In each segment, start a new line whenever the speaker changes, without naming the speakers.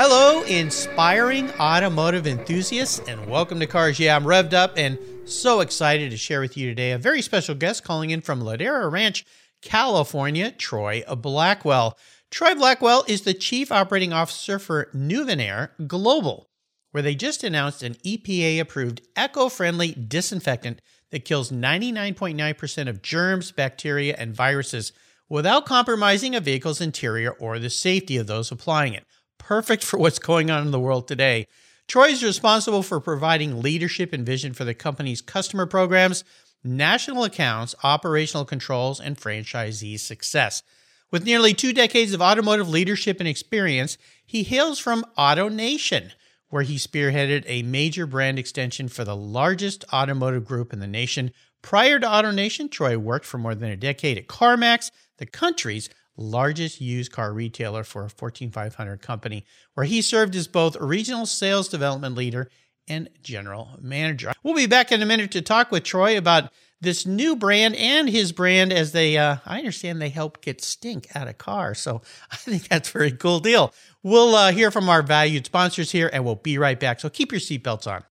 Hello, inspiring automotive enthusiasts, and welcome to Cars Yeah. I'm revved up and so excited to share with you today a very special guest calling in from Ladera Ranch, California, Troy Blackwell. Troy Blackwell is the Chief Operating Officer for Nuvenair Global, where they just announced an EPA approved eco friendly disinfectant that kills 99.9% of germs, bacteria, and viruses without compromising a vehicle's interior or the safety of those applying it perfect for what's going on in the world today. Troy is responsible for providing leadership and vision for the company's customer programs, national accounts, operational controls, and franchisee success. With nearly two decades of automotive leadership and experience, he hails from AutoNation, where he spearheaded a major brand extension for the largest automotive group in the nation. Prior to AutoNation, Troy worked for more than a decade at CarMax, the country's largest used car retailer for a Fortune 500 company, where he served as both regional sales development leader and general manager. We'll be back in a minute to talk with Troy about this new brand and his brand as they, uh, I understand they help get stink out of cars. So I think that's a very cool deal. We'll uh, hear from our valued sponsors here and we'll be right back. So keep your seatbelts on.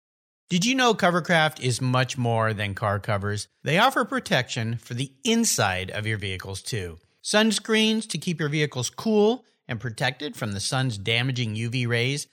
Did you know Covercraft is much more than car covers? They offer protection for the inside of your vehicles too sunscreens to keep your vehicles cool and protected from the sun's damaging UV rays,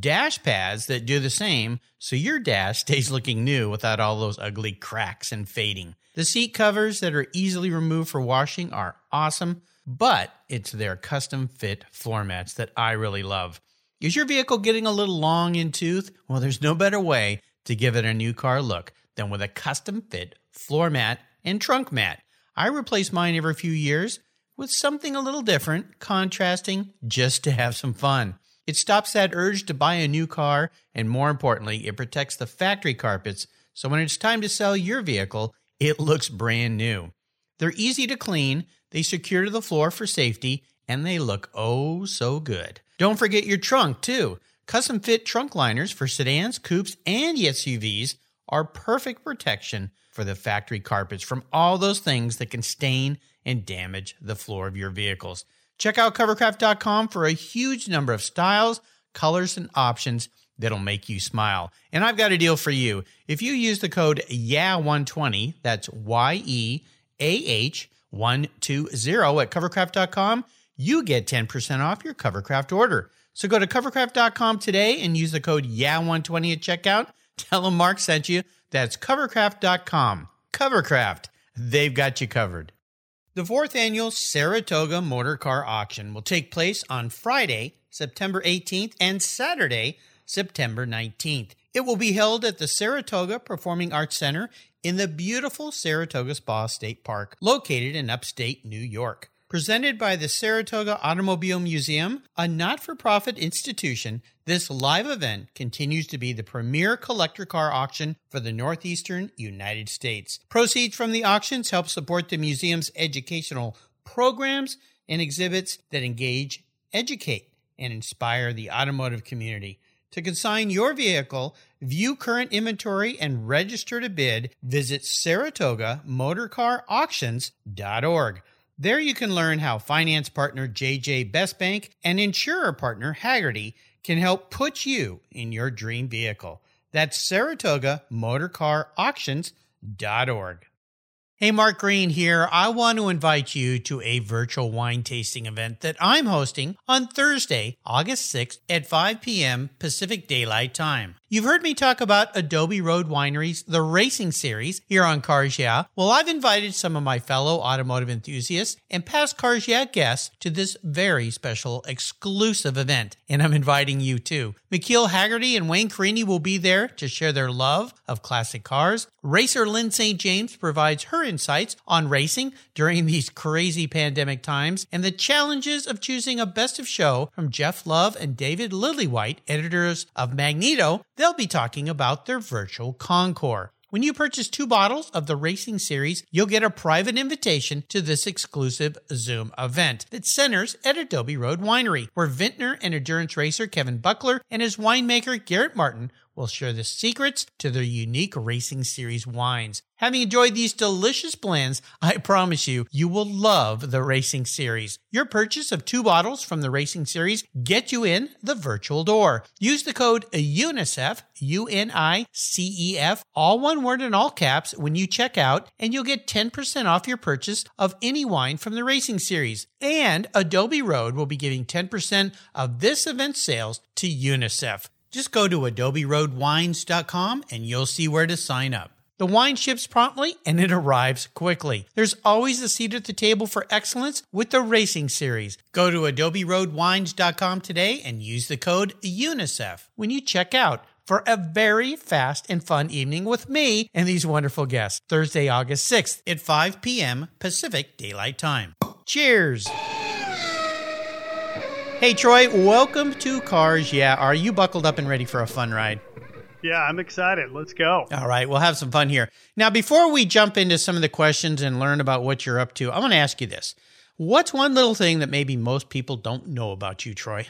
dash pads that do the same so your dash stays looking new without all those ugly cracks and fading. The seat covers that are easily removed for washing are awesome, but it's their custom fit floor mats that I really love. Is your vehicle getting a little long in tooth? Well, there's no better way to give it a new car look than with a custom fit floor mat and trunk mat. I replace mine every few years with something a little different, contrasting, just to have some fun. It stops that urge to buy a new car, and more importantly, it protects the factory carpets so when it's time to sell your vehicle, it looks brand new. They're easy to clean, they secure to the floor for safety, and they look oh so good. Don't forget your trunk, too. Custom fit trunk liners for sedans, coupes, and SUVs are perfect protection for the factory carpets from all those things that can stain and damage the floor of your vehicles. Check out covercraft.com for a huge number of styles, colors, and options that'll make you smile. And I've got a deal for you. If you use the code YEAH120, that's Y E A H 120 at covercraft.com, you get 10% off your Covercraft order. So go to covercraft.com today and use the code YEAH120 at checkout. Tell them Mark sent you. That's covercraft.com. Covercraft, they've got you covered. The fourth annual Saratoga Motor Car Auction will take place on Friday, September 18th and Saturday, September 19th. It will be held at the Saratoga Performing Arts Center in the beautiful Saratoga Spa State Park, located in upstate New York. Presented by the Saratoga Automobile Museum, a not for profit institution, this live event continues to be the premier collector car auction for the Northeastern United States. Proceeds from the auctions help support the museum's educational programs and exhibits that engage, educate, and inspire the automotive community. To consign your vehicle, view current inventory, and register to bid, visit SaratogaMotorCarAuctions.org. There you can learn how finance partner JJ Best Bank and insurer partner Hagerty can help put you in your dream vehicle. That's Saratoga Motorcar Auctions.org. Hey, Mark Green here. I want to invite you to a virtual wine tasting event that I'm hosting on Thursday, August 6th at 5 p.m. Pacific Daylight Time. You've heard me talk about Adobe Road Wineries, The Racing Series here on Cars Yeah. Well, I've invited some of my fellow automotive enthusiasts and past Cars Yeah guests to this very special exclusive event, and I'm inviting you too. McKeel Hagerty and Wayne Carini will be there to share their love of classic cars. Racer Lyn St. James provides her insights on racing during these crazy pandemic times and the challenges of choosing a best of show from Jeff Love and David Lillywhite, editors of Magneto. They'll be talking about their virtual Concours. When you purchase two bottles of the Racing Series, you'll get a private invitation to this exclusive Zoom event that centers at Adobe Road Winery, where vintner and endurance racer Kevin Buckler and his winemaker Garrett Martin will share the secrets to their unique Racing Series wines. Having enjoyed these delicious blends, I promise you, you will love the Racing Series. Your purchase of two bottles from the Racing Series get you in the virtual door. Use the code UNICEF, U N I C E F, all one word in all caps when you check out, and you'll get 10% off your purchase of any wine from the Racing Series. And Adobe Road will be giving 10% of this event's sales to UNICEF. Just go to adoberoadwines.com and you'll see where to sign up. The wine ships promptly and it arrives quickly. There's always a seat at the table for excellence with the Racing Series. Go to adoberoadwines.com today and use the code UNICEF when you check out for a very fast and fun evening with me and these wonderful guests. Thursday, August 6th at 5 p.m. Pacific Daylight Time. Cheers! Hey, Troy, welcome to Cars Yeah. Are you buckled up and ready for a fun ride?
Yeah, I'm excited. Let's go.
All right, we'll have some fun here. Now, before we jump into some of the questions and learn about what you're up to, I want to ask you this. What's one little thing that maybe most people don't know about you, Troy?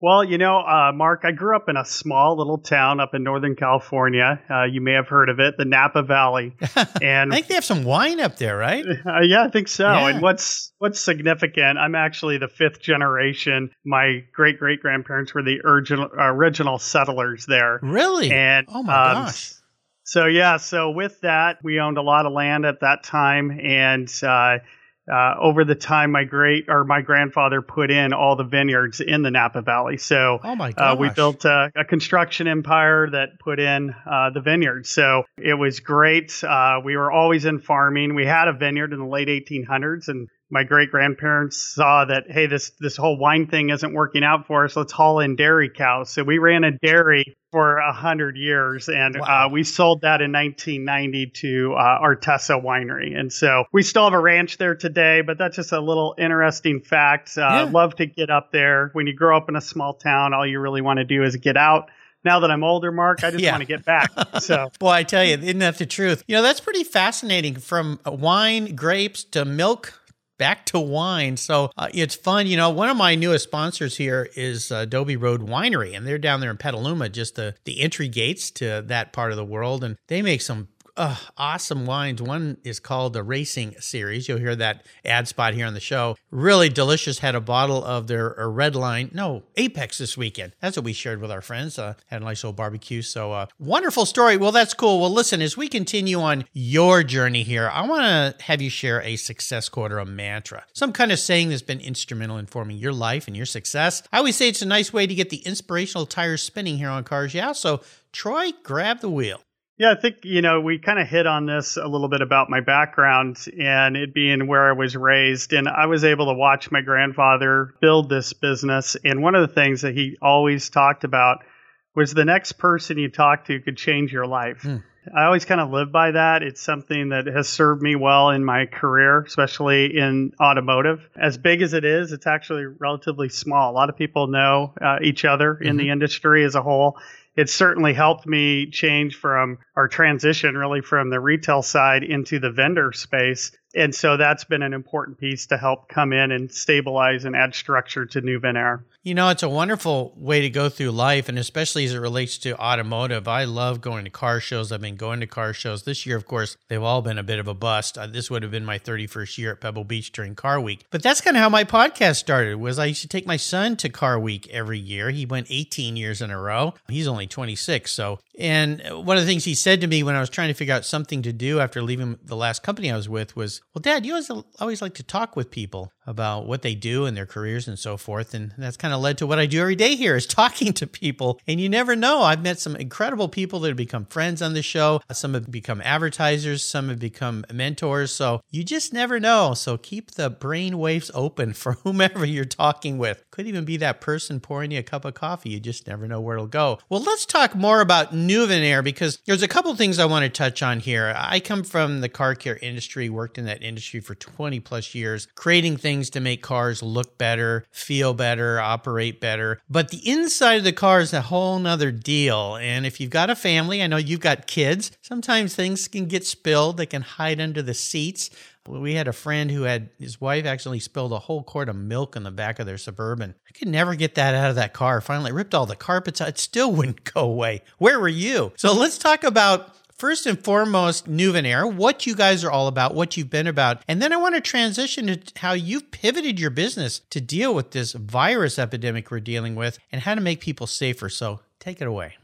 Well, you know, uh, Mark, I grew up in a small little town up in Northern California. Uh, you may have heard of it, the Napa Valley.
And I think they have some wine up there, right?
Uh, yeah, I think so. Yeah. And what's what's significant? I'm actually the fifth generation. My great great grandparents were the original original settlers there.
Really?
And
oh my um, gosh.
So yeah, so with that, we owned a lot of land at that time, and uh, over the time my great or my grandfather put in all the vineyards in the Napa Valley. So
oh my
uh, we built a, a, construction empire that put in uh, the vineyards. So it was great. Uh, we were always in farming. We had a vineyard in the late 1800s, and my great grandparents saw that hey this this whole wine thing isn't working out for us let's haul in dairy cows so we ran a dairy for a hundred years and wow. uh, we sold that in 1990 to uh, artesa winery and so we still have a ranch there today but that's just a little interesting fact uh, yeah. love to get up there when you grow up in a small town all you really want to do is get out now that I'm older, Mark, I just yeah. want to get back. So,
boy, I tell you, isn't that the truth? You know, that's pretty fascinating. From wine, grapes to milk back to wine. So uh, it's fun. You know, one of my newest sponsors here is uh, Adobe Road Winery, and they're down there in Petaluma, just the, the entry gates to that part of the world. And they make some uh, awesome wines. One is called the Racing Series. You'll hear that ad spot here on the show. Really delicious. Had a bottle of their red line, no, Apex this weekend. That's what we shared with our friends. Uh, had a nice little barbecue. So, uh, wonderful story. Well, that's cool. Well, listen, as we continue on your journey here, I want to have you share a success quote or a mantra, some kind of saying that's been instrumental in forming your life and your success. I always say it's a nice way to get the inspirational tires spinning here on Cars Yeah. So, Troy, grab the wheel.
Yeah, I think, you know, we kind of hit on this a little bit about my background and it being where I was raised. And I was able to watch my grandfather build this business. And one of the things that he always talked about was the next person you talk to could change your life. Hmm. I always kind of live by that. It's something that has served me well in my career, especially in automotive. As big as it is, it's actually relatively small. A lot of people know uh, each other mm-hmm. in the industry as a whole it certainly helped me change from our transition really from the retail side into the vendor space. And so that's been an important piece to help come in and stabilize and add structure to Nuvenair.
You know, it's a wonderful way to go through life, and especially as it relates to automotive. I love going to car shows. I've been going to car shows this year. Of course, they've all been a bit of a bust. Uh, this would have been my 31st year at Pebble Beach during Car Week. But that's kind of how my podcast started. Was I used to take my son to Car Week every year. He went 18 years in a row. He's only 26, so and one of the things he said to me when I was trying to figure out something to do after leaving the last company I was with was, "Well, Dad, you always always like to talk with people." About what they do and their careers and so forth. And that's kind of led to what I do every day here is talking to people. And you never know. I've met some incredible people that have become friends on the show. Some have become advertisers, some have become mentors. So you just never know. So keep the brain waves open for whomever you're talking with. Could even be that person pouring you a cup of coffee. You just never know where it'll go. Well, let's talk more about Nuvenair because there's a couple things I want to touch on here. I come from the car care industry, worked in that industry for 20 plus years, creating things things to make cars look better, feel better, operate better. But the inside of the car is a whole nother deal. And if you've got a family, I know you've got kids, sometimes things can get spilled. They can hide under the seats. We had a friend who had his wife actually spilled a whole quart of milk in the back of their Suburban. I could never get that out of that car. Finally, ripped all the carpets out. It still wouldn't go away. Where were you? So let's talk about First and foremost, Nuvenair, what you guys are all about, what you've been about. And then I want to transition to how you've pivoted your business to deal with this virus epidemic we're dealing with and how to make people safer. So take it away.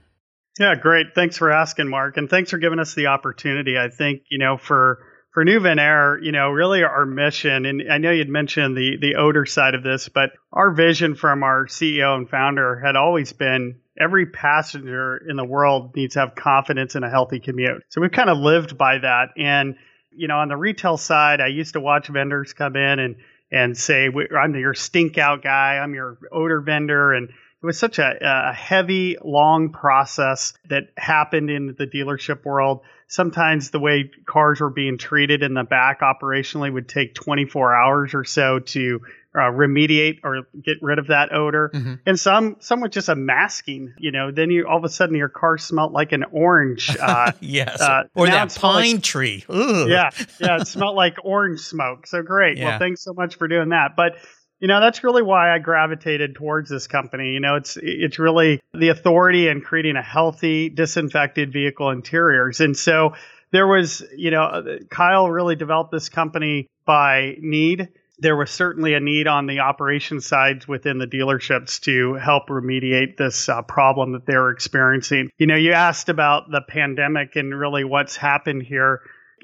Yeah, great. Thanks for asking, Mark. And thanks for giving us the opportunity. I think, you know, for for Nuvenair, you know, really our mission, and I know you'd mentioned the the odor side of this, but our vision from our CEO and founder had always been every passenger in the world needs to have confidence in a healthy commute. So we've kind of lived by that. And, you know, on the retail side, I used to watch vendors come in and, and say, I'm your stink out guy, I'm your odor vendor. And it was such a, a heavy, long process that happened in the dealership world. Sometimes the way cars were being treated in the back operationally would take 24 hours or so to uh, remediate or get rid of that odor. Mm-hmm. And some some with just a masking, you know, then you all of a sudden your car smelled like an orange.
Uh, yes, uh, or that pine like, tree.
Ooh. Yeah, yeah, it smelled like orange smoke. So great. Yeah. Well, thanks so much for doing that. But you know that's really why I gravitated towards this company. You know, it's it's really the authority in creating a healthy, disinfected vehicle interiors, and so there was, you know, Kyle really developed this company by need there was certainly a need on the operation sides within the dealerships to help remediate this uh, problem that they were experiencing. You know, you asked about the pandemic and really what's happened here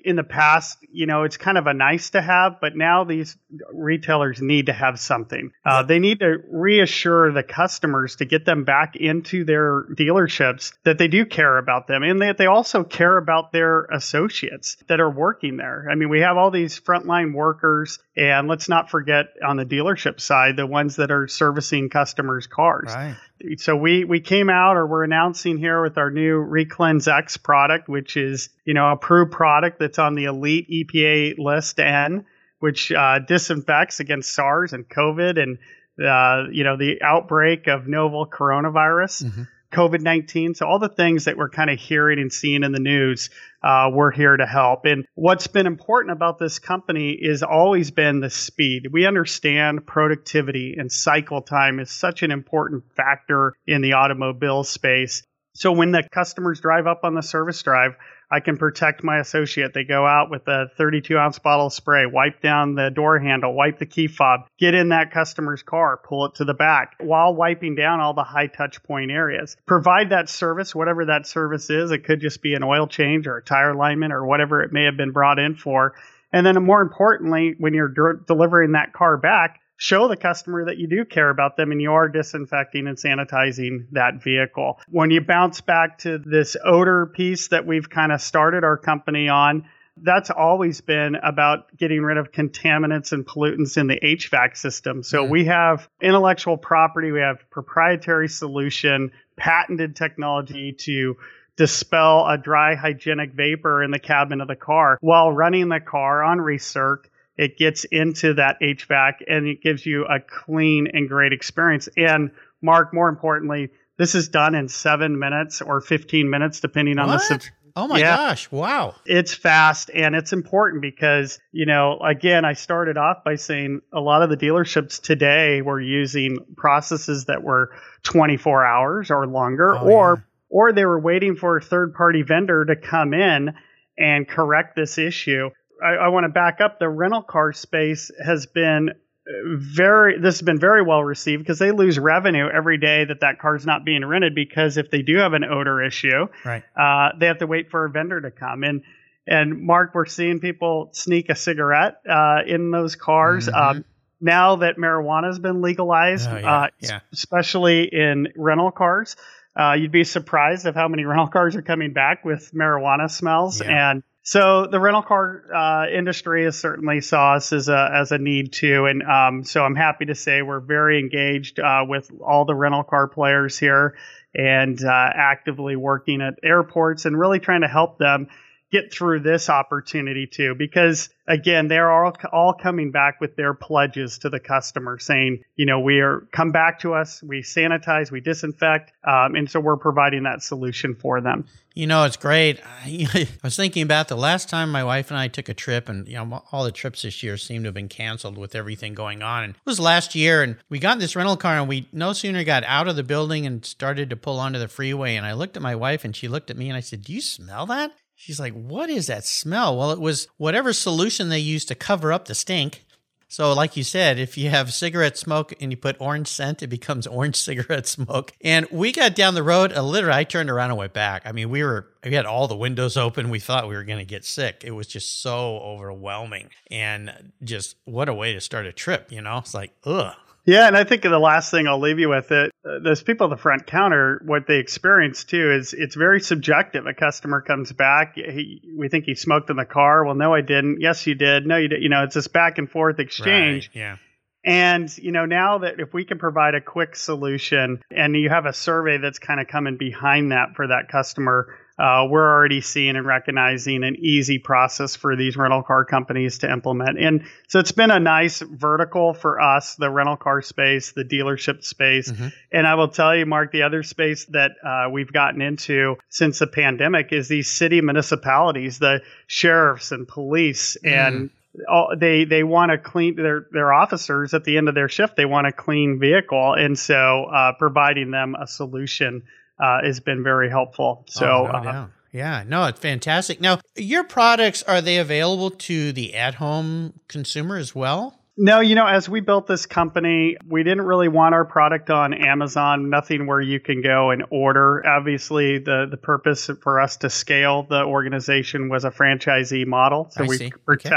in the past, you know, it's kind of a nice to have, but now these retailers need to have something. Uh, they need to reassure the customers to get them back into their dealerships that they do care about them and that they also care about their associates that are working there. I mean, we have all these frontline workers, and let's not forget on the dealership side, the ones that are servicing customers' cars.
Right
so we we came out or we're announcing here with our new Recleanse X product, which is you know approved product that's on the elite EPA list N, which uh, disinfects against SARS and COVID and uh, you know the outbreak of novel coronavirus. Mm-hmm. COVID 19. So, all the things that we're kind of hearing and seeing in the news, uh, we're here to help. And what's been important about this company is always been the speed. We understand productivity and cycle time is such an important factor in the automobile space. So, when the customers drive up on the service drive, I can protect my associate. They go out with a 32 ounce bottle of spray, wipe down the door handle, wipe the key fob, get in that customer's car, pull it to the back while wiping down all the high touch point areas. Provide that service, whatever that service is. It could just be an oil change or a tire alignment or whatever it may have been brought in for. And then more importantly, when you're de- delivering that car back, show the customer that you do care about them and you are disinfecting and sanitizing that vehicle. When you bounce back to this odor piece that we've kind of started our company on, that's always been about getting rid of contaminants and pollutants in the HVAC system. So mm-hmm. we have intellectual property, we have proprietary solution, patented technology to dispel a dry hygienic vapor in the cabin of the car while running the car on recirc it gets into that HVAC and it gives you a clean and great experience. And Mark, more importantly, this is done in seven minutes or 15 minutes, depending on
what? the. Oh my yeah. gosh. Wow.
It's fast and it's important because, you know, again, I started off by saying a lot of the dealerships today were using processes that were 24 hours or longer oh, or yeah. or they were waiting for a third party vendor to come in and correct this issue. I, I want to back up. The rental car space has been very this has been very well received because they lose revenue every day that that car's not being rented because if they do have an odor issue
right
uh, they have to wait for a vendor to come and and mark we're seeing people sneak a cigarette uh, in those cars mm-hmm. um, now that marijuana has been legalized,
Oh, yeah,
uh,
yeah.
especially in rental cars. Uh, you'd be surprised of how many rental cars are coming back with marijuana smells.
Yeah.
And so the rental car uh, industry has certainly saw us as a as a need too, and um, so I'm happy to say we're very engaged uh, with all the rental car players here, and uh, actively working at airports and really trying to help them get through this opportunity too because again they're all, all coming back with their pledges to the customer saying you know we are come back to us we sanitize we disinfect um, and so we're providing that solution for them
You know, it's great. I, I was thinking about the last time my wife and I took a trip, and you know, all the trips this year seem to have been canceled with everything going on. And it was last year, and we got in this rental car, and we no sooner got out of the building and started to pull onto the freeway. And I looked at my wife, and she looked at me, and I said, "Do you smell that?" She's like, "What is that smell?" Well, it was whatever solution they used to cover up the stink. So, like you said, if you have cigarette smoke and you put orange scent, it becomes orange cigarette smoke. And we got down the road, and literally, I turned around and went back. I mean, we were we had all the windows open. We thought we were going to get sick. It was just so overwhelming, and just what a way to start a trip. You know, it's like ugh.
Yeah, and I think the last thing I'll leave you with it, uh, those people at the front counter, what they experience too is it's very subjective. A customer comes back, he, we think he smoked in the car. Well, no, I didn't. Yes, you did. No, you did. You know, it's this back and forth exchange.
Right, yeah.
And, you know, now that if we can provide a quick solution and you have a survey that's kind of coming behind that for that customer, uh, we're already seeing and recognizing an easy process for these rental car companies to implement. And so it's been a nice vertical for us, the rental car space, the dealership space.
Mhm.
And I will tell you, Mark, the other space that uh, we've gotten into since the pandemic is these city municipalities, the sheriffs and police and all, they they want to clean their their officers at the end of their shift. They want a clean vehicle, and so uh, providing them a solution uh, has been very helpful. So
Oh, no
uh.
Yeah, no, it's fantastic. Now, your products are they available to the at-home consumer as well?
No, you know, as we built this company, we didn't really want our product on Amazon, nothing where you can go and order. Obviously, the, the purpose for us to scale the organization was a franchisee model. So
I
we
see. Okay.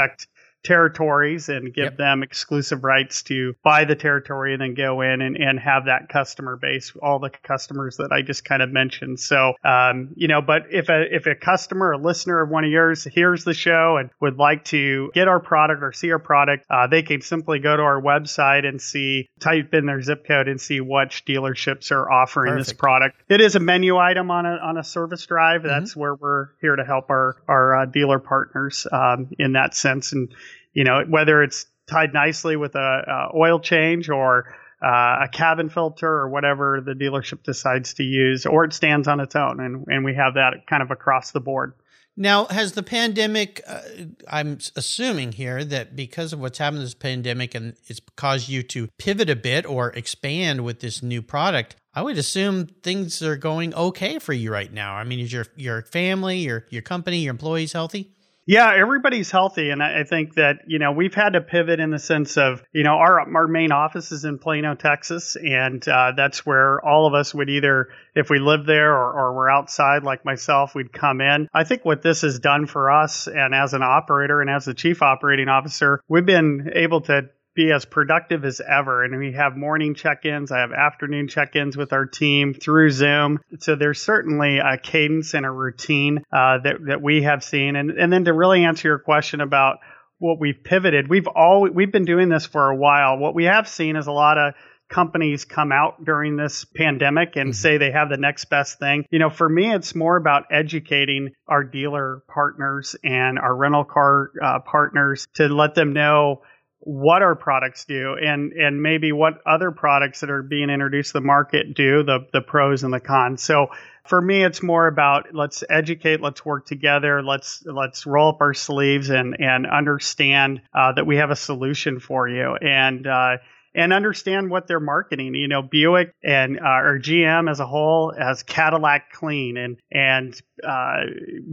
Territories and give
Yep.
them exclusive rights to buy the territory and then go in and, and have that customer base, all the customers that I just kind of mentioned. So, um, you know, but if a, if a customer, a listener of one of yours hears the show and would like to get our product or see our product, uh, they can simply go to our website and see, type in their zip code and see which dealerships are offering this product. It is a menu item on a, on a service drive. That's where we're here to help our, our uh, dealer partners um, in that sense. And, you know, whether it's tied nicely with a, a oil change or uh, a cabin filter or whatever the dealership decides to use, or it stands on its own. And, and we have that kind of across the board.
Now, has the pandemic, uh, I'm assuming here that because of what's happened this pandemic and it's caused you to pivot a bit or expand with this new product, I would assume things are going okay for you right now. I mean, is your your family, your your company, your employees healthy?
Yeah, everybody's healthy, and I think that you know we've had to pivot in the sense of you know our our main office is in Plano, Texas, and uh, that's where all of us would either, if we live there or, or we're outside, like myself, we'd come in. I think what this has done for us, and as an operator and as the chief operating officer, we've been able to be as productive as ever. And we have morning check ins. I have afternoon check ins with our team through Zoom. So there's certainly a cadence and a routine uh, that, that we have seen. And, and then to really answer your question about what we've pivoted, we've all we've been doing this for a while. What we have seen is a lot of companies come out during this pandemic and say they have the next best thing. You know, for me, it's more about educating our dealer partners and our rental car uh, partners to let them know what our products do and and maybe what other products that are being introduced to the market do the the pros and the cons. So for me it's more about let's educate let's work together let's let's roll up our sleeves and and understand uh, that we have a solution for you. And uh, and understand what they're marketing. You know, Buick and uh, or GM as a whole has Cadillac Clean and and uh,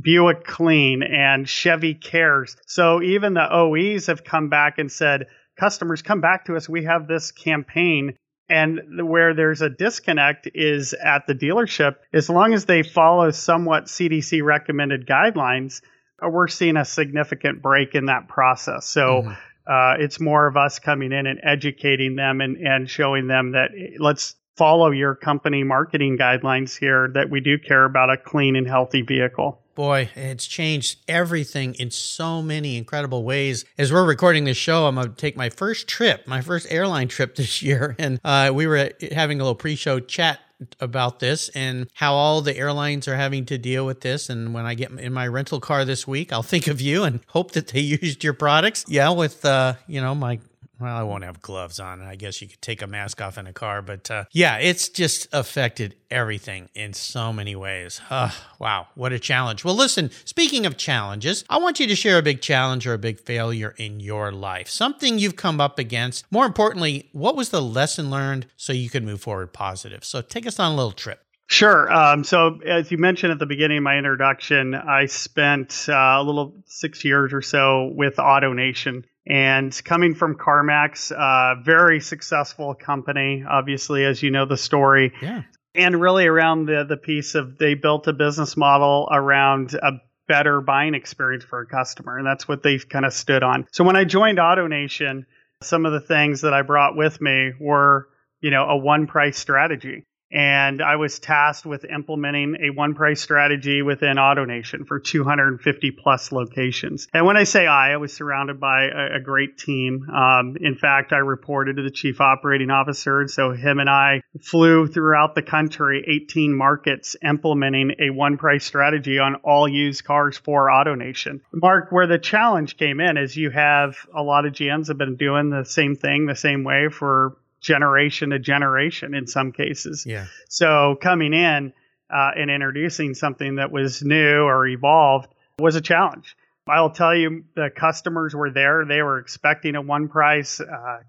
Buick Clean and Chevy Cares. So even the OEs have come back and said, customers come back to us. We have this campaign. And where there's a disconnect is at the dealership. As long as they follow somewhat CDC recommended guidelines, uh, we're seeing a significant break in that process. So Uh, it's more of us coming in and educating them and, and showing them that let's follow your company marketing guidelines here that we do care about a clean and healthy vehicle.
Boy, it's changed everything in so many incredible ways. As we're recording this show, I'm going to take my first trip, my first airline trip this year. And uh, we were having a little pre show chat about this and how all the airlines are having to deal with this. And when I get in my rental car this week, I'll think of you and hope that they used your products. Yeah, with uh, you know my well, I won't have gloves on. I guess you could take a mask off in a car, but uh, yeah, it's just affected everything in so many ways. Uh, wow, what a challenge. Well, listen, speaking of challenges, I want you to share a big challenge or a big failure in your life, something you've come up against. More importantly, what was the lesson learned so you could move forward positive? So take us on a little trip.
Sure. Um, so, as you mentioned at the beginning of my introduction, I spent uh, a little six years or so with AutoNation. And coming from CarMax, uh, very successful company, obviously, as you know the story.
Yeah.
And really around the, the piece of they built a business model around a better buying experience for a customer. And that's what they've kind of stood on. So when I joined AutoNation, some of the things that I brought with me were, you know, a one price strategy and I was tasked with implementing a one price strategy within AutoNation for 250 plus locations. And when I say I, I was surrounded by a, a great team. Um, in fact, I reported to the chief operating officer, and so him and I flew throughout the country, 18 markets, implementing a one price strategy on all used cars for AutoNation. Mark, where the challenge came in is you have a lot of GMs have been doing the same thing the same way for generation to generation in some cases.
Yeah.
So coming in uh, and introducing something that was new or evolved was a challenge. I'll tell you, the customers were there. They were expecting a one price. Uh,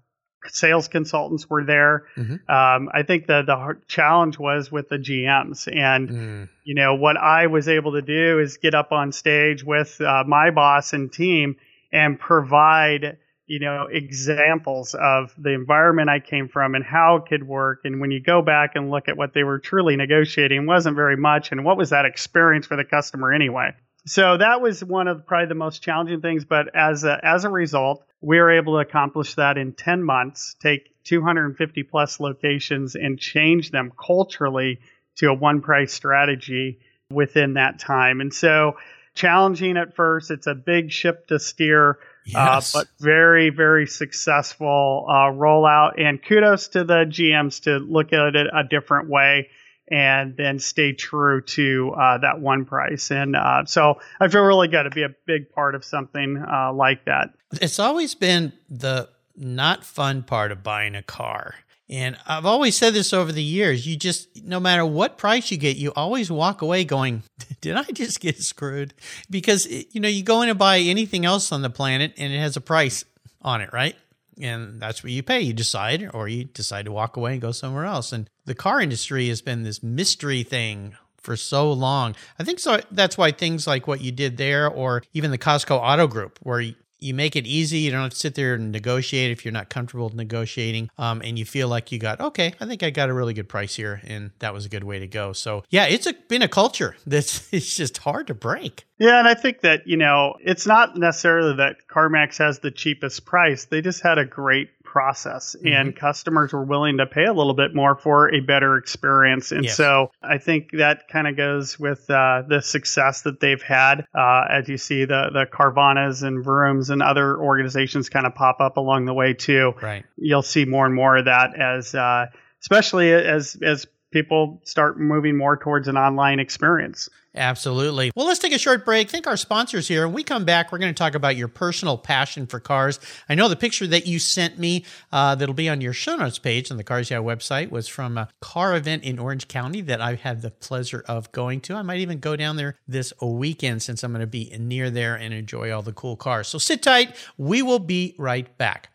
sales consultants were there. Mm-hmm. Um, I think the the challenge was with the GMs, and mm. you know what I was able to do is get up on stage with uh, my boss and team and provide you know, examples of the environment I came from and how it could work. And when you go back and look at what they were truly negotiating, wasn't very much. And what was that experience for the customer anyway? So that was one of probably the most challenging things. But as a, as a result, we were able to accomplish that in 10 months, take 250 plus locations and change them culturally to a one price strategy within that time. And so challenging at first, it's a big ship to steer yes. Uh, but very, very successful uh, rollout. And kudos to the GMs to look at it a different way and then stay true to uh, that one price. And uh, so I feel really good to be a big part of something uh, like that.
It's always been the not fun part of buying a car. And I've always said this over the years. You just, no matter what price you get, you always walk away going, did I just get screwed? Because, eh, you know, you go in and buy anything else on the planet and it has a price on it, right? And that's what you pay. You decide, or you decide to walk away and go somewhere else. And the car industry has been this mystery thing for so long. I think so. That's why things like what you did there, or even the Costco Auto Group, where you make it easy. You don't have to sit there and negotiate if you're not comfortable negotiating. Um, and you feel like you got, okay, I think I got a really good price here. And that was a good way to go. So, yeah, it's a, been a culture that's it's just hard to break.
Yeah. And I think that, you know, it's not necessarily that CarMax has the cheapest price. They just had a great process mm-hmm. and customers were willing to pay a little bit more for a better experience and yes. so i think that kind of goes with uh, the success that they've had uh, as you see the the carvanas and vrooms and other organizations kind of pop up along the way too
right
you'll see more and more of that as uh, especially as as people start moving more towards an online experience.
Absolutely. Well, let's take a short break. Thank our sponsors here. When we come back, we're going to talk about your personal passion for cars. I know the picture that you sent me uh, that'll be on your show notes page on the Cars Yeah website was from a car event in Orange County that I had the pleasure of going to. I might even go down there this weekend since I'm going to be near there and enjoy all the cool cars. So sit tight. We will be right back.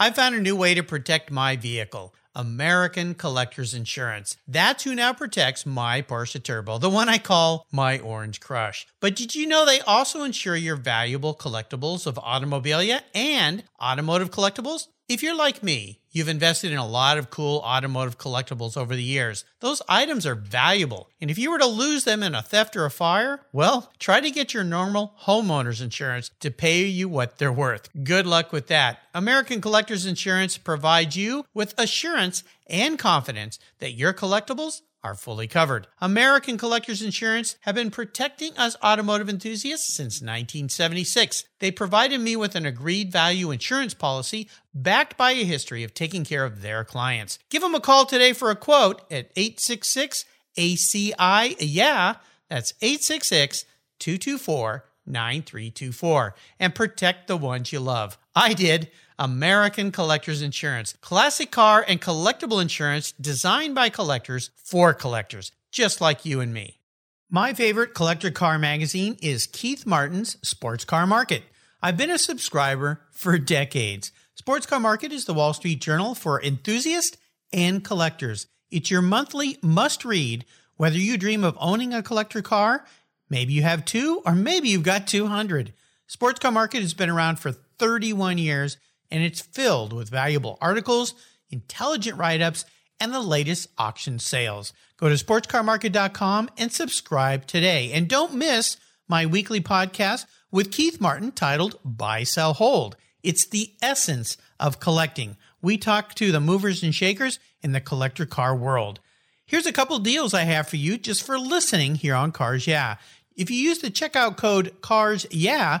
I found a new way to protect my vehicle. American Collectors Insurance. That's who now protects my Porsche Turbo, the one I call my Orange Crush. But did you know they also insure your valuable collectibles of automobilia and automotive collectibles? If you're like me, you've invested in a lot of cool automotive collectibles over the years. Those items are valuable, and if you were to lose them in a theft or a fire, well, try to get your normal homeowner's insurance to pay you what they're worth. Good luck with that. American Collectors Insurance provides you with assurance and confidence that your collectibles are fully covered. American Collectors Insurance have been protecting us automotive enthusiasts since 1976. They provided me with an agreed value insurance policy backed by a history of taking care of their clients. Give them a call today for a quote at 866 ACI. Yeah, that's 866 224 9324 and protect the ones you love. I did. American Collectors Insurance. Classic car and collectible insurance designed by collectors for collectors, just like you and me. My favorite collector car magazine is Keith Martin's Sports Car Market. I've been a subscriber for decades. Sports Car Market is the Wall Street Journal for enthusiasts and collectors. It's your monthly must read, whether you dream of owning a collector car, maybe you have two, or maybe you've got 200. Sports Car Market has been around for 31 years and it's filled with valuable articles, intelligent write ups, and the latest auction sales. Go to sportscarmarket.com and subscribe today. And don't miss my weekly podcast with Keith Martin titled Buy, Sell, Hold. It's the essence of collecting. We talk to the movers and shakers in the collector car world. Here's a couple deals I have for you just for listening here on Cars Yeah. If you use the checkout code CARS Yeah,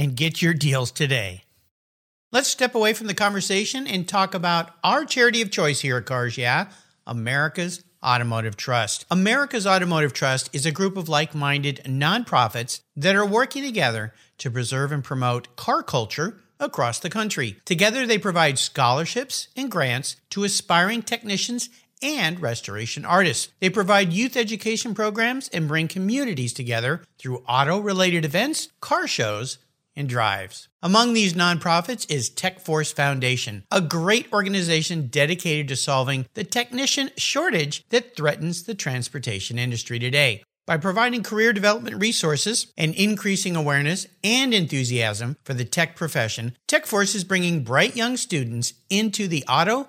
and get your deals today. Let's step away from the conversation and talk about our charity of choice here at Cars Yeah, America's Automotive Trust. America's Automotive Trust is a group of like minded nonprofits that are working together to preserve and promote car culture across the country. Together, they provide scholarships and grants to aspiring technicians and restoration artists. They provide youth education programs and bring communities together through auto related events, car shows, and drives. Among these nonprofits is TechForce Foundation, a great organization dedicated to solving the technician shortage that threatens the transportation industry today. By providing career development resources and increasing awareness and enthusiasm for the tech profession, TechForce is bringing bright young students into the auto,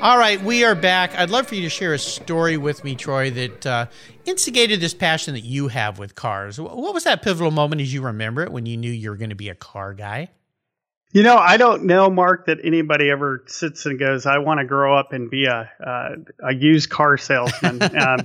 All right, we are back. I'd love for you to share a story with me, Troy, that uh, instigated this passion that you have with cars. What was that pivotal moment as you remember it when you knew you were going to be a car guy?
You know, I don't know, Mark, that anybody ever sits and goes, "I want to grow up and be a uh, a used car salesman." Um,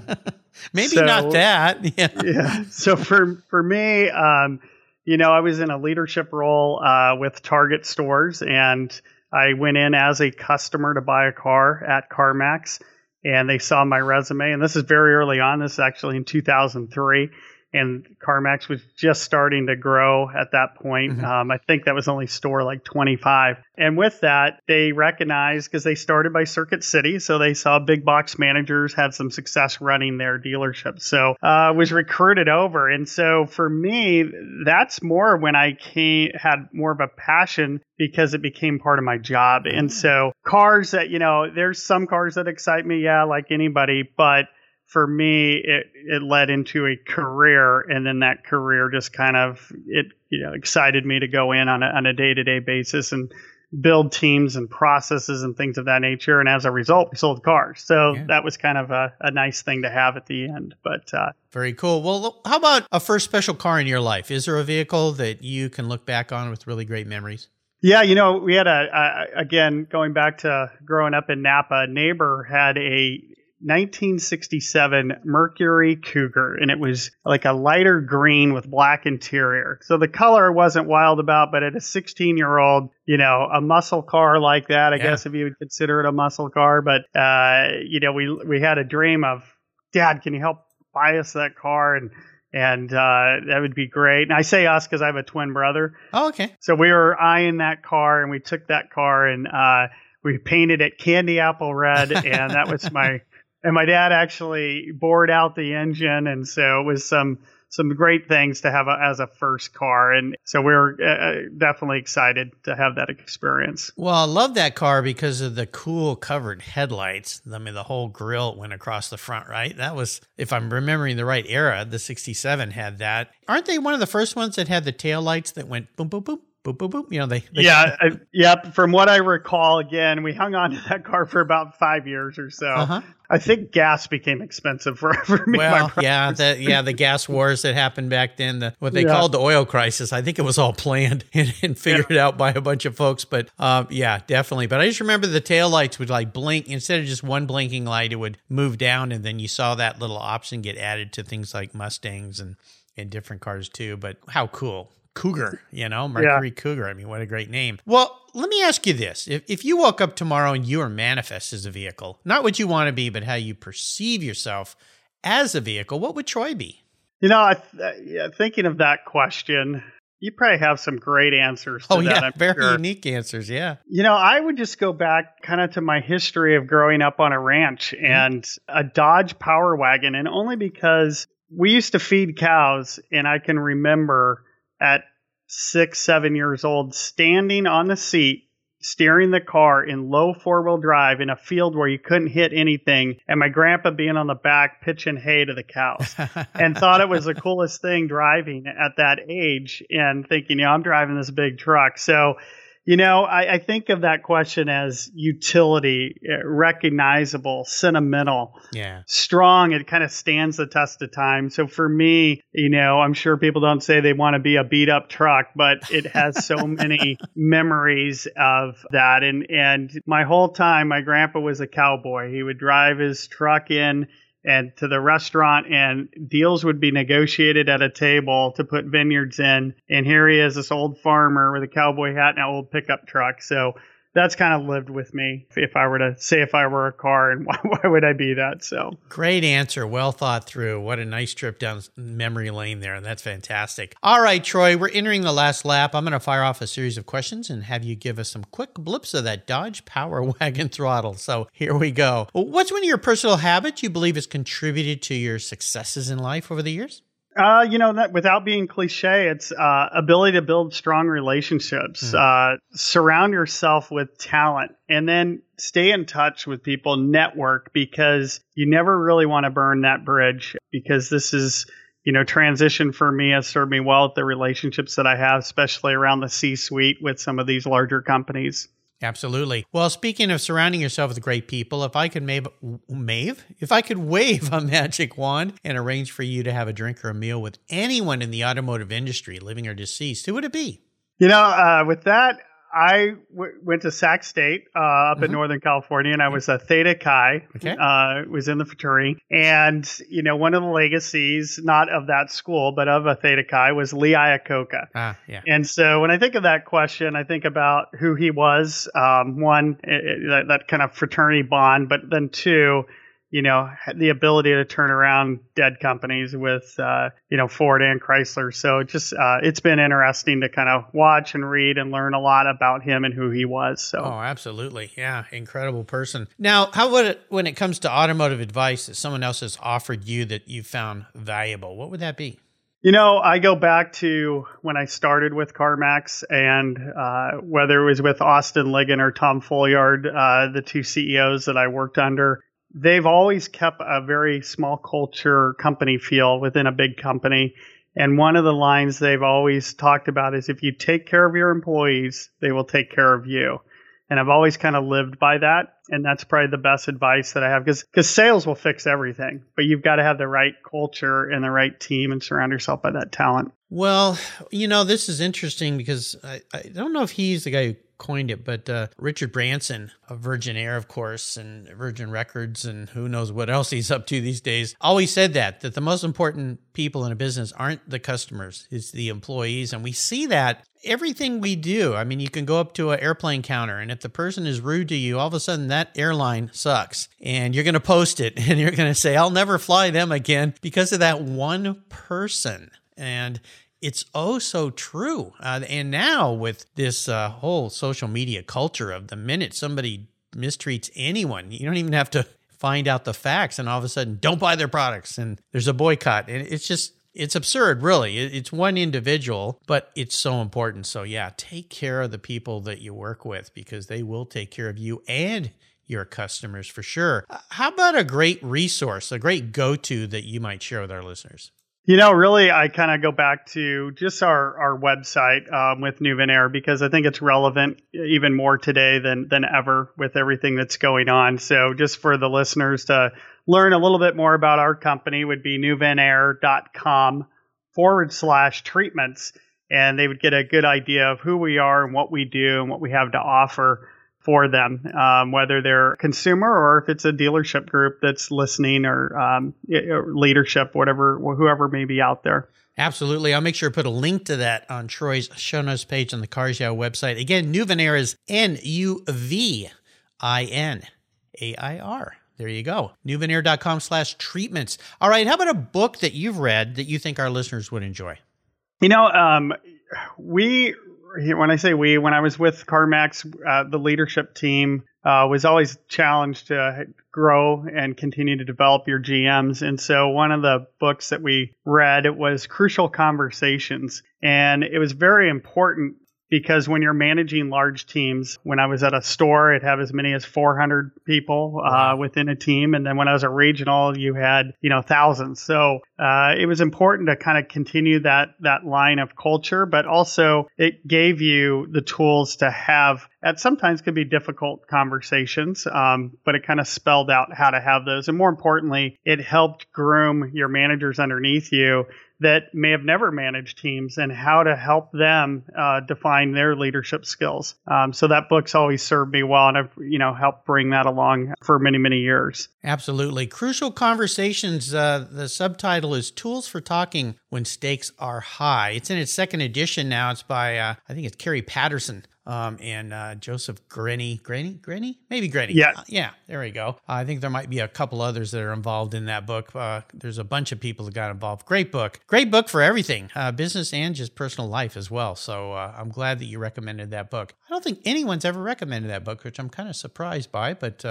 Maybe so, not that.
Yeah. yeah. So for for me, um, you know, I was in a leadership role uh, with Target stores, and I went in as a customer to buy a car at CarMax, and they saw my resume. And this is very early on. This is actually in 2003 and CarMax was just starting to grow at that point. Mm-hmm. Um, I think that was only store like 25. And with that, they recognized because they started by Circuit City, so they saw big box managers had some success running their dealership. So uh, was recruited over, and so for me, that's more when I came had more of a passion because it became part of my job. And so cars that you know, there's some cars that excite me, yeah, like anybody, but for me, it, it led into a career, and then that career just kind of it you know excited me to go in on a, on a day to day basis and build teams and processes and things of that nature. And as a result, we sold cars. So yeah. that was kind of a, a, nice thing to have at the end. But uh,
very cool. Well, how about a first special car in your life? Is there a vehicle that you can look back on with really great memories?
Yeah, you know, we had a, a again going back to growing up in Napa. A neighbor had a 1967 Mercury Cougar, and it was like a lighter green with black interior. So the color wasn't wild about, but at a 16 year old, you know, a muscle car like that, I
Yeah.
guess if you would consider it a muscle car, but uh, you know, we we had a dream of, Dad, can you help buy us that car? And and uh, that would be great. And I say us because I have a twin brother.
Oh, okay.
So we were eyeing that car, and we took that car and uh, we painted it candy apple red, and that was my. And my dad actually bored out the engine, and so it was some some great things to have a, as a first car, and so we were uh, definitely excited to have that experience.
Well, I love that car because of the cool covered headlights. I mean, the whole grill went across the front, right? That was, if I'm remembering the right era, the 67 had that. Aren't they one of the first ones that had the tail lights that went boom, boom, boom, boom, boom, boom? You know, they, they
Yeah, I, yep. From what I recall, again, we hung on to that car for about five years or so.
Uh-huh.
I think gas became expensive for, for me.
Well, yeah, the yeah the gas wars that happened back then, the what they
Yeah.
called the oil crisis. I think it was all planned and, and figured out by a bunch of folks. But um, yeah, definitely. But I just remember the tail lights would like blink instead of just one blinking light, it would move down, and then you saw that little option get added to things like Mustangs and and different cars too. But how cool! Cougar, you know, Mercury Cougar. I mean, what a great name. Well, let me ask you this. If, if you woke up tomorrow and you were manifest as a vehicle, not what you want to be, but how you perceive yourself as a vehicle, what would Troy be?
You know, I, th- yeah, thinking of that question, you probably have some great answers to
Oh,
that.
yeah.
I'm
Very
sure.
unique answers. Yeah.
You know, I would just go back kind of to my history of growing up on a ranch
Mm-hmm.
and a Dodge Power Wagon, and only because we used to feed cows, and I can remember at six, seven years old standing on the seat. Steering the car in low four wheel drive in a field where you couldn't hit anything, and my grandpa being on the back pitching hay to the cows. and thought it was the coolest thing driving at that age and thinking, you know, I'm driving this big truck. So, you know, I, I think of that question as utility, uh, recognizable, sentimental,
yeah.
strong. It kind of stands the test of time. So for me, you know, I'm sure people don't say they want to be a beat up truck, but it has so many memories of that. And, and my whole time, my grandpa was a cowboy. He would drive his truck in and to the restaurant and deals would be negotiated at a table to put vineyards in. And here he is, this old farmer with a cowboy hat and an old pickup truck. So that's kind of lived with me. If I were to say if I were a car and why, why would I be that? So
Great answer. Well thought through. What a nice trip down memory lane there. And that's fantastic. All right, Troy, we're entering the last lap. I'm going to fire off a series of questions and have you give us some quick blips of that Dodge Power Wagon throttle. So here we go. What's one of your personal habits you believe has contributed to your successes in life over the years?
Uh, you know, that without being cliche, it's uh, ability to build strong relationships, uh, surround yourself with talent, and then stay in touch with people, network, because you never really want to burn that bridge. Because this is, you know, transition for me has served me well with the relationships that I have, especially around the C-suite with some of these larger companies.
Absolutely. Well, speaking of surrounding yourself with great people, if I could mave, mave, if I could wave a magic wand and arrange for you to have a drink or a meal with anyone in the automotive industry, living or deceased, who would it be?
You know, uh, with that, I w- went to Sac State uh, up in
Mhm.
Northern California, and I was a Theta Chi.
Okay.
Uh, was in the fraternity, and you know, one of the legacies, not of that school, but of a Theta Chi, was Lee Iacocca.
Ah, yeah.
And so, when I think of that question, I think about who he was. Um, one, i- i- that, that kind of fraternity bond, but then two, you know, the ability to turn around dead companies with, uh, you know, Ford and Chrysler. So just, uh, it's been interesting to kind of watch and read and learn a lot about him and who he was. So.
Oh, absolutely. Yeah, incredible person. Now, how would it when it comes to automotive advice that someone else has offered you that you found valuable? What would that be?
You know, I go back to when I started with CarMax, and uh, whether it was with Austin Ligon or Tom Folliard, uh, the two CEOs that I worked under, they've always kept a very small culture company feel within a big company. And one of the lines they've always talked about is if you take care of your employees, they will take care of you. And I've always kind of lived by that. And that's probably the best advice that I have because because sales will fix everything, but you've got to have the right culture and the right team and surround yourself by that talent.
Well, you know, this is interesting because I, I don't know if he's the guy who coined it, but uh, Richard Branson of Virgin Air, of course, and Virgin Records, and who knows what else he's up to these days, always said that that the most important people in a business aren't the customers, it's the employees, and we see that everything we do. I mean, you can go up to an airplane counter, and if the person is rude to you, all of a sudden that airline sucks, and you're going to post it, and you're going to say, "I'll never fly them again" because of that one person. And it's oh so true. Uh, and now with this uh, whole social media culture of the minute somebody mistreats anyone, you don't even have to find out the facts, and all of a sudden, don't buy their products, and there's a boycott, and it's just it's absurd, really. It's one individual, but it's so important. So, yeah, take care of the people that you work with because they will take care of you and your customers for sure. Uh, how about a great resource, a great go to that you might share with our listeners?
You know, really, I kind of go back to just our, our website um, with Nuvenair because I think it's relevant even more today than, than ever with everything that's going on. So, just for the listeners to learn a little bit more about our company, would be nuvenair.com forward slash treatments. And they would get a good idea of who we are and what we do and what we have to offer for them, um, whether they're a consumer or if it's a dealership group that's listening or, um, leadership, whatever, whoever may be out there.
Absolutely. I'll make sure to put a link to that on Troy's show notes page on the Cars Yeah website. Again, Nuvenair is N U V I N A I R. There you go. Nuvenair.com slash treatments. All right. How about a book that you've read that you think our listeners would enjoy?
You know, um, we when I say we, when I was with CarMax, uh, the leadership team uh, was always challenged to grow and continue to develop your GMs. And so one of the books that we read it was Crucial Conversations, and it was very important because when you're managing large teams, when I was at a store, it had as many as 400 people uh, within a team, and then when I was a regional, you had you know thousands. So uh, it was important to kind of continue that that line of culture, but also it gave you the tools to have at sometimes could be difficult conversations, um, but it kind of spelled out how to have those, and more importantly, it helped groom your managers underneath you that may have never managed teams and how to help them uh, define their leadership skills. Um, so that book's always served me well, and I've you know helped bring that along for many many years.
Absolutely, crucial conversations. Uh, the subtitle is "Tools for Talking When Stakes Are High." It's in its second edition now. It's by uh, I think it's Kerry Patterson um, and uh, Joseph Grenny, Grenny, Grenny, maybe Grenny.
Yeah,
uh, yeah. There we go. Uh, I think there might be a couple others that are involved in that book. Uh, there's a bunch of people that got involved. Great book, great book for everything, uh, business and just personal life as well. So uh, I'm glad that you recommended that book. I don't think anyone's ever recommended that book, which I'm kind of surprised by, but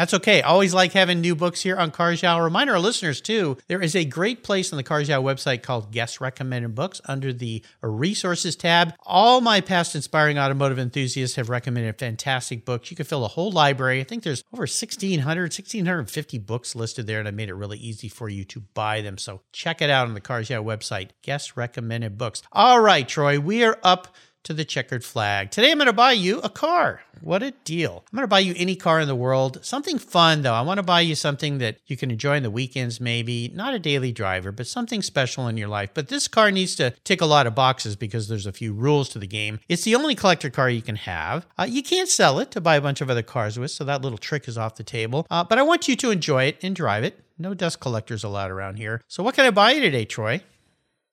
that's okay. Always like having new books here on Cars. Remind our listeners too, there is a great place on the Cars website called Guest Recommended Books under the Resources tab. All my past inspiring automotive enthusiasts have recommended fantastic books. You can fill a whole library. I think there's over 1,600, 1,650 books listed there, and I made it really easy for you to buy them. So check it out on the Cars website. Guest Recommended Books. All right, Troy, we are up to the checkered flag. Today I'm going to buy you a car. What a deal. I'm going to buy you any car in the world. Something fun though. I want to buy you something that you can enjoy in the weekends maybe. Not a daily driver, but something special in your life. But this car needs to tick a lot of boxes because there's a few rules to the game. It's the only collector car you can have. Uh, you can't sell it to buy a bunch of other cars with, so that little trick is off the table. Uh, but I want you to enjoy it and drive it. No dust collectors allowed around here. So what can I buy you today, Troy?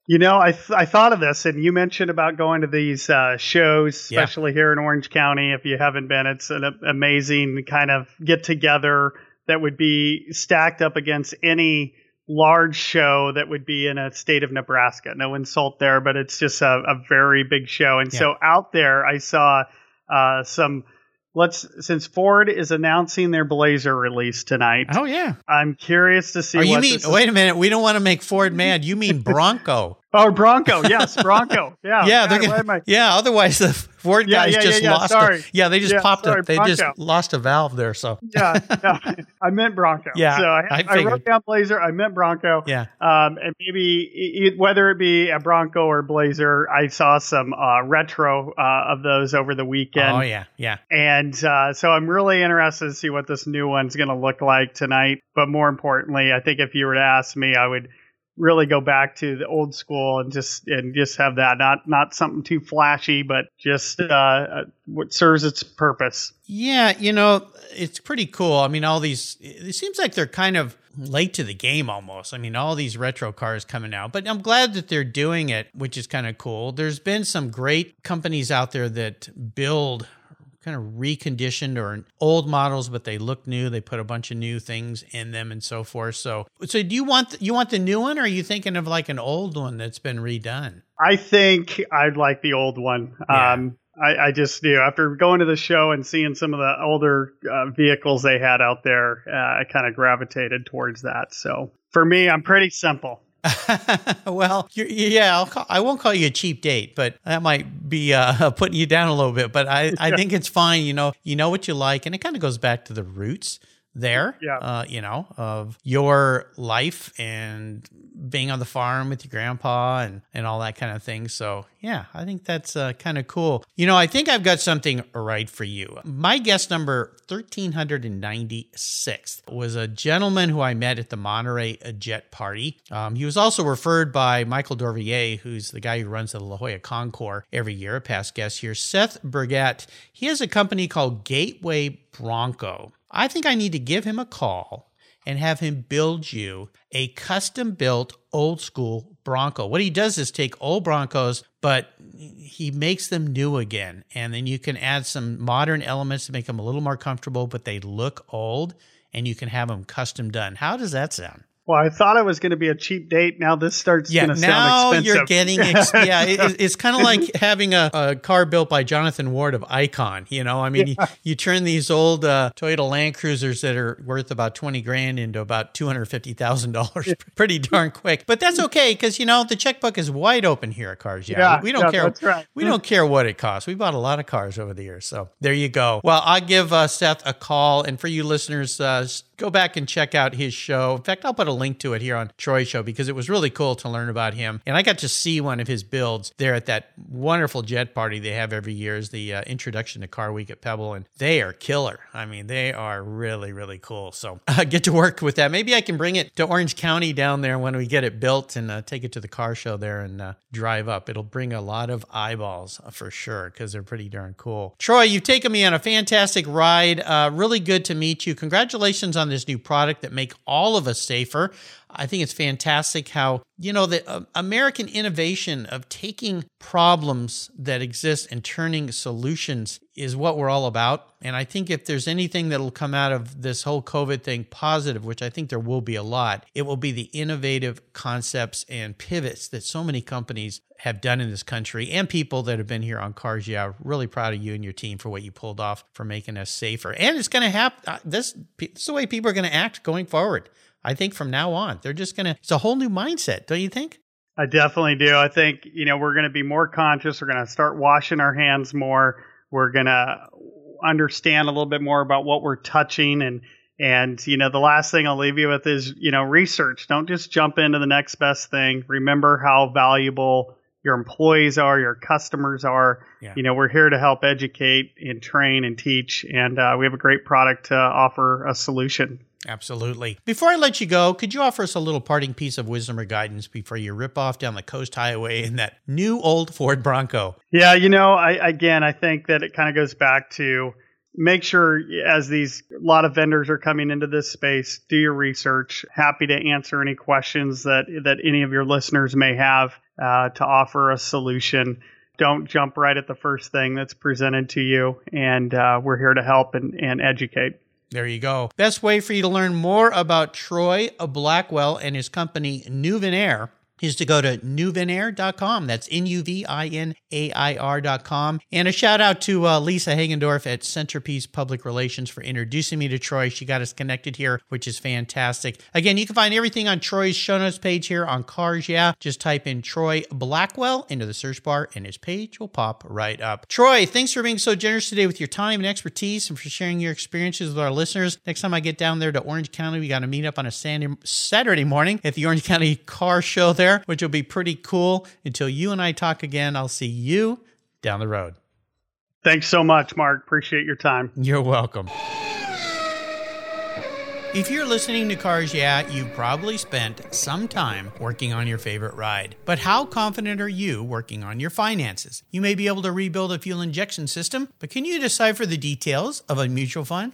You know, I th- I thought of this, and you mentioned about going to these uh, shows, especially yeah. here in Orange County. If you haven't been, it's an amazing kind of get together that would be stacked up against any large show that would be in a state of Nebraska. No insult there, but it's just a, a very big show. And yeah. so out there, I saw uh, some let's since Ford is announcing their Blazer release tonight.
Oh yeah,
I'm curious to see.
Oh, you mean? Wait a minute, we don't want to make Ford mad. You mean Bronco?
oh, Bronco. Yes, Bronco. Yeah,
yeah, gonna, yeah. Otherwise, the Ford
Yeah,
guys
yeah,
just
yeah,
lost.
sorry.
A, yeah, they just
Yeah,
popped
sorry,
it. They just
Bronco.
lost a valve there. So
yeah, no, I meant Bronco.
Yeah,
so I,
I
I, wrote down Blazer. I meant Bronco.
yeah,
Um, and maybe e- whether it be a Bronco or Blazer, I saw some uh, retro uh, of those over the weekend.
oh yeah, yeah.
And uh, so I'm really interested to see what this new one's going to look like tonight. But more importantly, I think if you were to ask me, I would really go back to the old school and just and just have that not not something too flashy, but just uh, uh, what serves its purpose.
Yeah, you know, it's pretty cool. I mean, all these, it seems like they're kind of late to the game almost. I mean, all these retro cars coming out, but I'm glad that they're doing it, which is kind of cool. There's been some great companies out there that build kind of reconditioned or old models, but they look new. They put a bunch of new things in them and so forth. So, so do you want you want the new one, or are you thinking of like an old one that's been redone?
I think I'd like the old one.
Yeah.
Um, I, I just do. After going to the show and seeing some of the older uh, vehicles they had out there, uh, I kind of gravitated towards that. So for me, I'm pretty simple.
well, yeah, I'll call, I won't call you a cheap date, but that might be uh, putting you down a little bit. But I, I think it's fine. You know, you know what you like, and it kind of goes back to the roots there.
Yeah.
Uh, you know, of your life and being on the farm with your grandpa and and all that kind of thing. So yeah, I think that's uh, kind of cool. You know, I think I've got something right for you. My guest number thirteen hundred and ninety six was a gentleman who I met at the Monterey Jet Party. Um, he was also referred by Michael Dorvillier, who's the guy who runs the La Jolla Concours every year, a past guest here. Seth Burgett. He has a company called Gateway Bronco. I think I need to give him a call and have him build you a custom built old school Bronco. What he does is take old Broncos, but he makes them new again. And then you can add some modern elements to make them a little more comfortable, but they look old and you can have them custom done. How does that sound?
Well, I thought it was going to be a cheap date. Now this starts
Yeah,
going to
now
sound expensive.
you're getting ex- yeah. It, it's kind of like having a, a car built by Jonathan Ward of Icon. You know, I mean, you, you turn these old uh, Toyota Land Cruisers that are worth about twenty grand into about two hundred fifty thousand dollars pretty darn quick. But that's okay because you know the checkbook is wide open here at Cars. Yeah,
Yeah,
we don't
yeah,
care.
that's right.
We don't care what it costs. We bought a lot of cars over the years, so there you go. Well, I'll give uh, Seth a call, and for you listeners, uh, go back and check out his show. In fact, I'll put a link to it here on Troy's show because it was really cool to learn about him, and I got to see one of his builds there at that wonderful jet party they have every year. Is the uh, introduction to Car Week at Pebble, and they are killer. I mean, they are really really cool. So uh, get to work with that. Maybe I can bring it to Orange County down there when we get it built and uh, take it to the car show there and uh, drive up. It'll bring a lot of eyeballs uh, for sure because they're pretty darn cool. Troy, you've taken me on a fantastic ride. Uh, really good to meet you. Congratulations on this new product that make all of us safer. I think it's fantastic how, you know, the uh, American innovation of taking problems that exist and turning solutions is what we're all about. And I think if there's anything that'll come out of this whole COVID thing positive, which I think there will be a lot, it will be the innovative concepts and pivots that so many companies have done in this country and people that have been here on Cars Yeah. Really proud of you and your team for what you pulled off for making us safer. And it's going to happen. This, this is the way people are going to act going forward. I think from now on, they're just going to, it's a whole new mindset, don't you think?
I definitely do. I think, you know, we're going to be more conscious. We're going to start washing our hands more. We're going to understand a little bit more about what we're touching and and you know the last thing I'll leave you with is you know research. Don't just jump into the next best thing. Remember how valuable your employees are, your customers are.
Yeah.
You know we're here to help educate and train and teach, and uh, we have a great product to offer a solution.
Absolutely. Before I let you go, could you offer us a little parting piece of wisdom or guidance before you rip off down the coast highway in that new old Ford Bronco?
Yeah, you know, I again, I think that it kind of goes back to make sure as these a lot of vendors are coming into this space, do your research. Happy to answer any questions that that any of your listeners may have uh, to offer a solution. Don't jump right at the first thing that's presented to you, and uh, we're here to help and, and educate.
There you go. Best way for you to learn more about Troy Blackwell and his company Nuvenair is to go to nuvinair.com. That's N U V I N A I R.com. And a shout out to uh, Lisa Hagendorf at Centerpiece Public Relations for introducing me to Troy. She got us connected here, which is fantastic. Again, you can find everything on Troy's show notes page here on Cars Yeah. Just type in Troy Blackwell into the search bar and his page will pop right up. Troy, thanks for being so generous today with your time and expertise and for sharing your experiences with our listeners. Next time I get down there to Orange County, we got to meet up on a Saturday morning at the Orange County Car Show there, which will be pretty cool. Until you and I talk again, I'll see you down the road.
Thanks so much, Mark. Appreciate your time.
You're welcome. If you're listening to Cars Yeah, you've probably spent some time working on your favorite ride. But how confident are you working on your finances? You may be able to rebuild a fuel injection system, but can you decipher the details of a mutual fund?